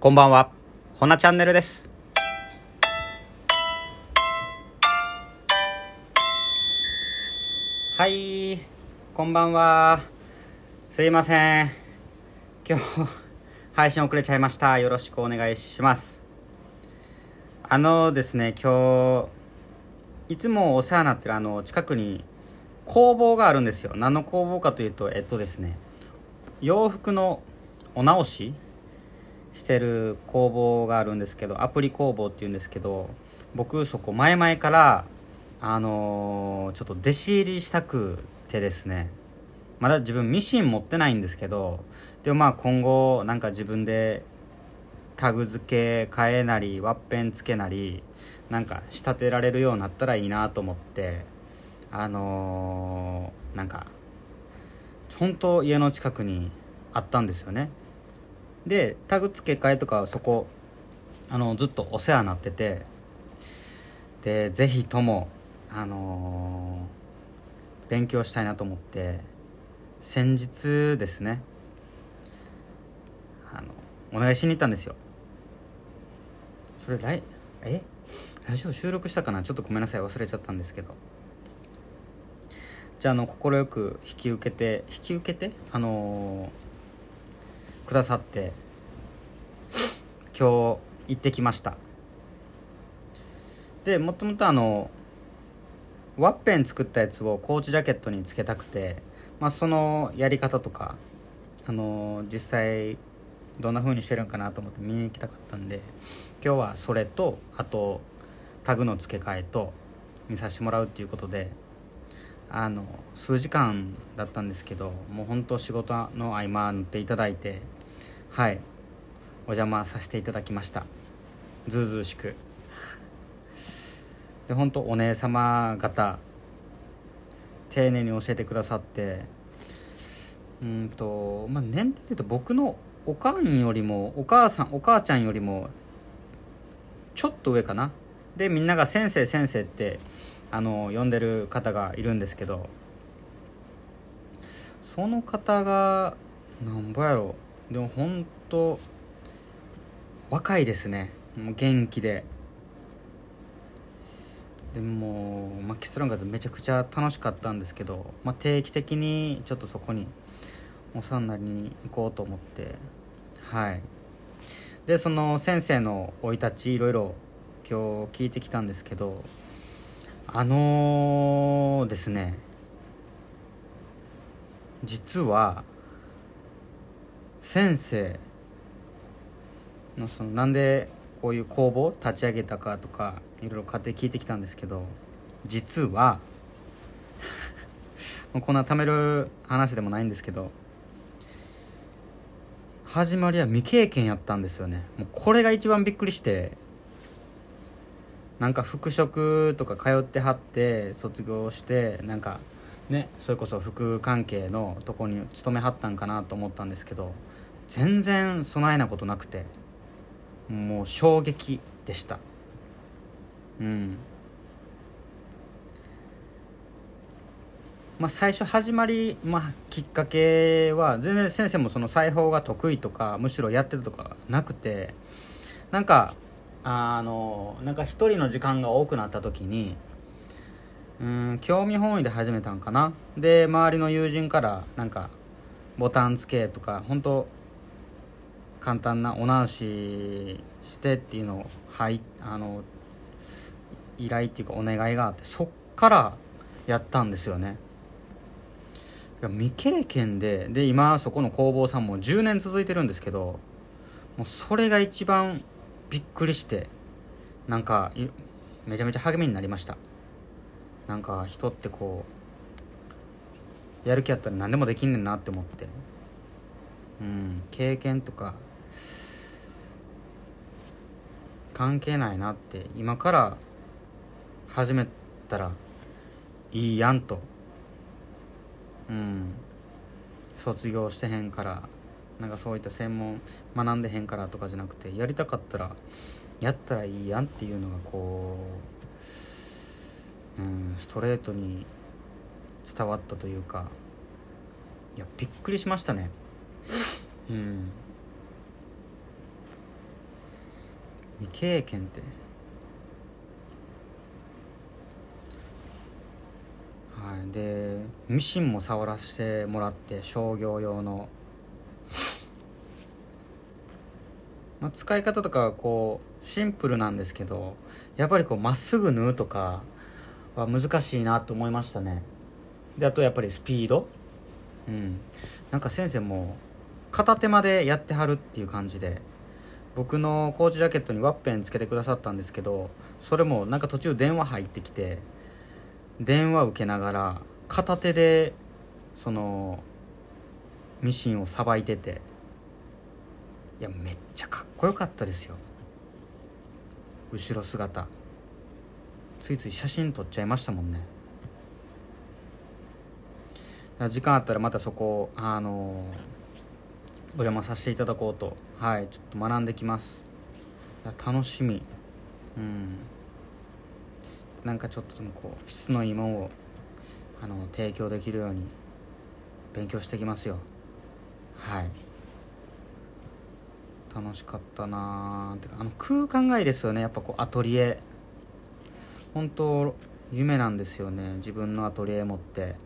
こんばんは、ほなチャンネルです。はい、こんばんは。すいません。今日、配信遅れちゃいました。よろしくお願いします。あのですね、今日、いつもお世話になってるあの、近くに工房があるんですよ。何の工房かというと、えっとですね、洋服のお直ししてる工房があるんですけどアプリ工房っていうんですけど僕そこ前々からあのーちょっと弟子入りしたくてですね。まだ自分ミシン持ってないんですけどでもまあ今後なんか自分でタグ付け変えなりワッペン付けなりなんか仕立てられるようになったらいいなと思ってあのーなんか本当家の近くにあったんですよね。でタグ付け替えとかはそこあのずっとお世話になっててでぜひともあのー勉強したいなと思って先日ですねあのお願いしに行ったんですよ。それ来え？ラジオ収録したかな？ちょっとごめんなさい忘れちゃったんですけど。じゃあの快く引き受けて引き受けて？あのーくださって今日行ってきました。でもともとあのワッペン作ったやつをコーチジャケットにつけたくて、まあ、そのやり方とかあの実際どんな風にしてるんかなと思って見に行きたかったんで今日はそれとあとタグの付け替えと見させてもらうっていうことであの数時間だったんですけどもう本当仕事の合間塗っていただいてはい。お邪魔させていただきました。ずうずうしく。で本当お姉様方丁寧に教えてくださってうんとまあ年齢で言うと僕のおかんよりもお母さんお母ちゃんよりもちょっと上かな。でみんなが先生先生ってあの呼んでる方がいるんですけどその方がなんぼやろでも本当若いですね。もう元気で。でも、まあ、結論がめちゃくちゃ楽しかったんですけど、まあ、定期的にちょっとそこにお世話になりに行こうと思って。はい。でその先生の生い立ちいろいろ今日聞いてきたんですけどあのーですね。実は先生のそのなんでこういう工房立ち上げたかとかいろいろ家庭聞いてきたんですけど実は もうこんな貯める話でもないんですけど始まりは未経験やったんですよね。もうこれが一番びっくりしてなんか服飾とか通ってはって卒業してなんかねそれこそ服関係のとこに勤めはったんかなと思ったんですけど全然備えなことなくてもう衝撃でした。うん。まあ最初始まり、まあ、きっかけは全然先生もその裁縫が得意とかむしろやってたとかなくてなんかあのなんか一人の時間が多くなった時にうん興味本位で始めたんかな。で周りの友人からなんかボタン付けとか本当簡単なお直ししてっていうのをはいあの依頼っていうかお願いがあってそっからやったんですよね。未経験でで今そこの工房さんも10年続いてるんですけどもうそれが一番びっくりしてなんかめちゃめちゃ励みになりました。なんか人ってこうやる気やったら何でもできんねんなって思って。うん経験とか関係ないなって今から始めたらいいやんと。うん。卒業してへんから。なんかそういった専門学んでへんからとかじゃなくてやりたかったらやったらいいやんっていうのがこう、うん、ストレートに伝わったというか。いやびっくりしましたね。うん。未経験って。はい。でミシンも触らせてもらって商業用の。まあ、使い方とかはこうシンプルなんですけどやっぱりこうまっすぐ縫うとかは難しいなと思いましたね。であとやっぱりスピード。うん。なんか先生も片手までやってはるっていう感じで。僕のコーチジャケットにワッペンつけてくださったんですけどそれもなんか途中電話入ってきて電話受けながら片手でそのミシンをさばいてていやめっちゃかっこよかったですよ。後ろ姿。ついつい写真撮っちゃいましたもんね。時間あったらまたそこあのお邪魔させていただこうと。はいちょっと学んできます。楽しみ。うん。なんかちょっとでもこう質のいいものをあの提供できるように勉強してきますよ。はい。楽しかったなーてかあの空間がいいですよね。やっぱこうアトリエ。本当夢なんですよね。自分のアトリエ持って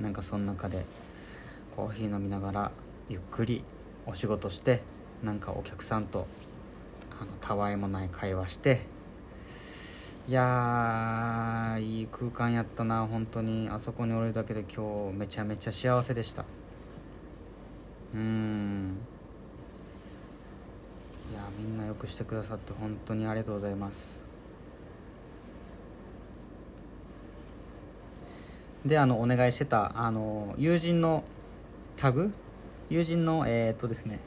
なんかその中でコーヒー飲みながらゆっくりお仕事してなんかお客さんとあのたわいもない会話していやいい空間やったな本当に。あそこにおるだけで今日めちゃめちゃ幸せでした。うん。いやみんなよくしてくださって本当にありがとうございます。であのお願いしてたあの友人のタグ？友人のえー、っとですね。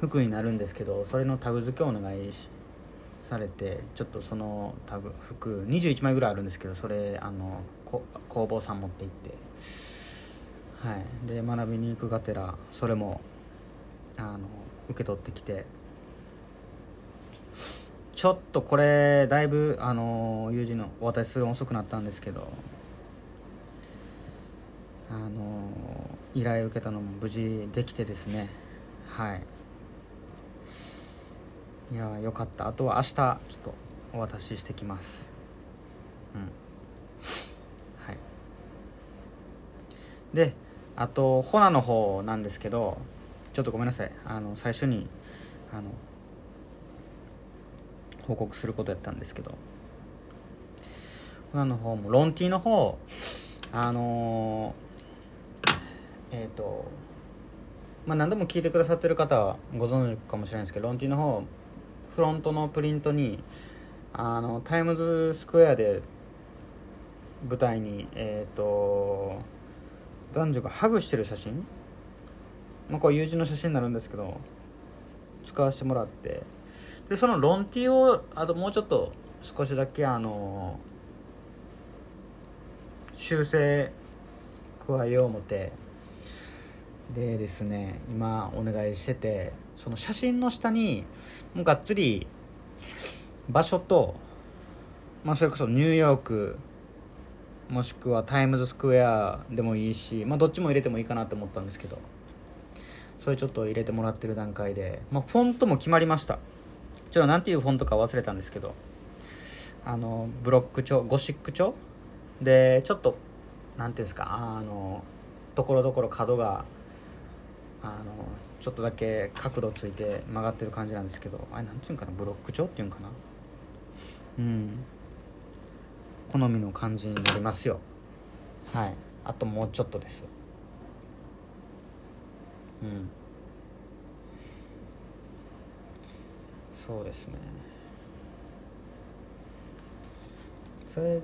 服になるんですけどそれのタグ付けをお願いされてちょっとそのタグ服21枚ぐらいあるんですけどそれあの工房さん持って行って。はい。で学びに行くがてらそれもあの受け取ってきて。ちょっとこれだいぶあの友人のお渡しする遅くなったんですけどあの依頼を受けたのも無事できてですね。はい。いやよかった。あとは明日ちょっとお渡ししてきます。うん。はい。であとホナの方なんですけどちょっとごめんなさい。あの最初にあの報告することやったんですけど。ホナの方もロンティの方あのー、えっ、ー、とまあ何度も聞いてくださってる方はご存知かもしれないですけどロンティの方フロントのプリントにあのタイムズスクエアで舞台にえ、ー、と男女がハグしてる写真。まあ、こう友人の写真になるんですけど使わせてもらって。でそのロンティをあともうちょっと少しだけあの修正加えよう思て。でですね今お願いしてて。その写真の下にもうがっつり場所と、まあ、それこそニューヨークもしくはタイムズスクエアでもいいし、まあ、どっちも入れてもいいかなと思ったんですけどそれちょっと入れてもらってる段階で、まあ、フォントも決まりました。ちょっと何ていうフォントか忘れたんですけどあのブロック調ゴシック調でちょっと何ていうんですかあのところどころ角があのちょっとだけ角度ついて曲がってる感じなんですけどあれ何ていうんかなブロック調っていうんかな。うん。好みの感じになりますよ。はい。あともうちょっとです。うん。そうですね。それ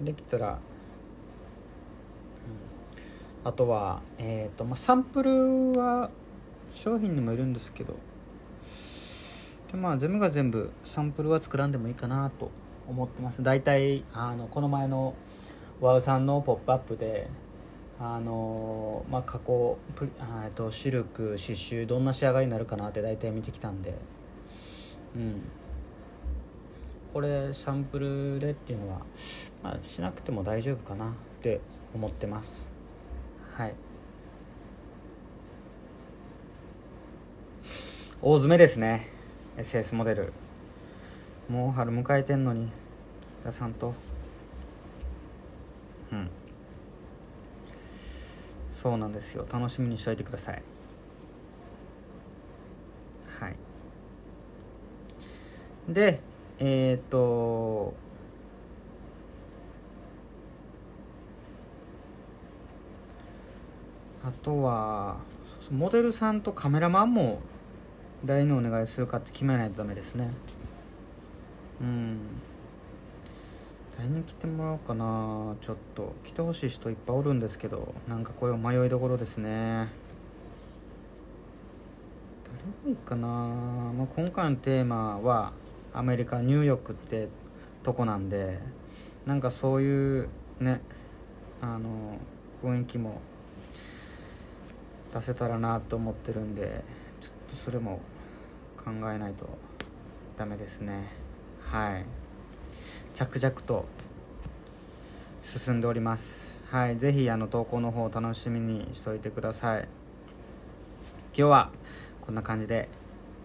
できたら、うん、あとはえ、ー、とまあサンプルは商品にもいるんですけどでまあ全部が全部サンプルは作らんでもいいかなと思ってます。大体あのこの前のワウさんの「ポップアップであのまあ加工えとシルク刺繍どんな仕上がりになるかなって大体見てきたんでうん。これサンプルでっていうのは、まあ、しなくても大丈夫かなって思ってます。はい。大詰めですね。SS モデル。もう春迎えてんのに。出さんと。うん。そうなんですよ。楽しみにしといてください。はい。でえっ、とあとはモデルさんとカメラマンも誰にお願いするかって決めないとダメですね。うん。誰に来てもらおうかな。ちょっと来てほしい人いっぱいおるんですけどなんかこれ迷いどころですね。誰がいいかな、まあ、今回のテーマはアメリカニューヨークってとこなんでなんかそういうねあの雰囲気も出せたらなと思ってるんでちょっとそれも考えないとダメですね。はい。着々と進んでおります。はい。是非あの投稿の方を楽しみにしておいてください。今日はこんな感じで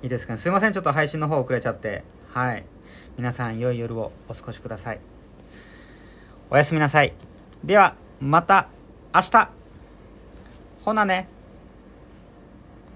いいですかね。すいません。ちょっと配信の方遅れちゃって。はい。皆さん良い夜をお過ごしください。おやすみなさい。ではまた明日。ほなね。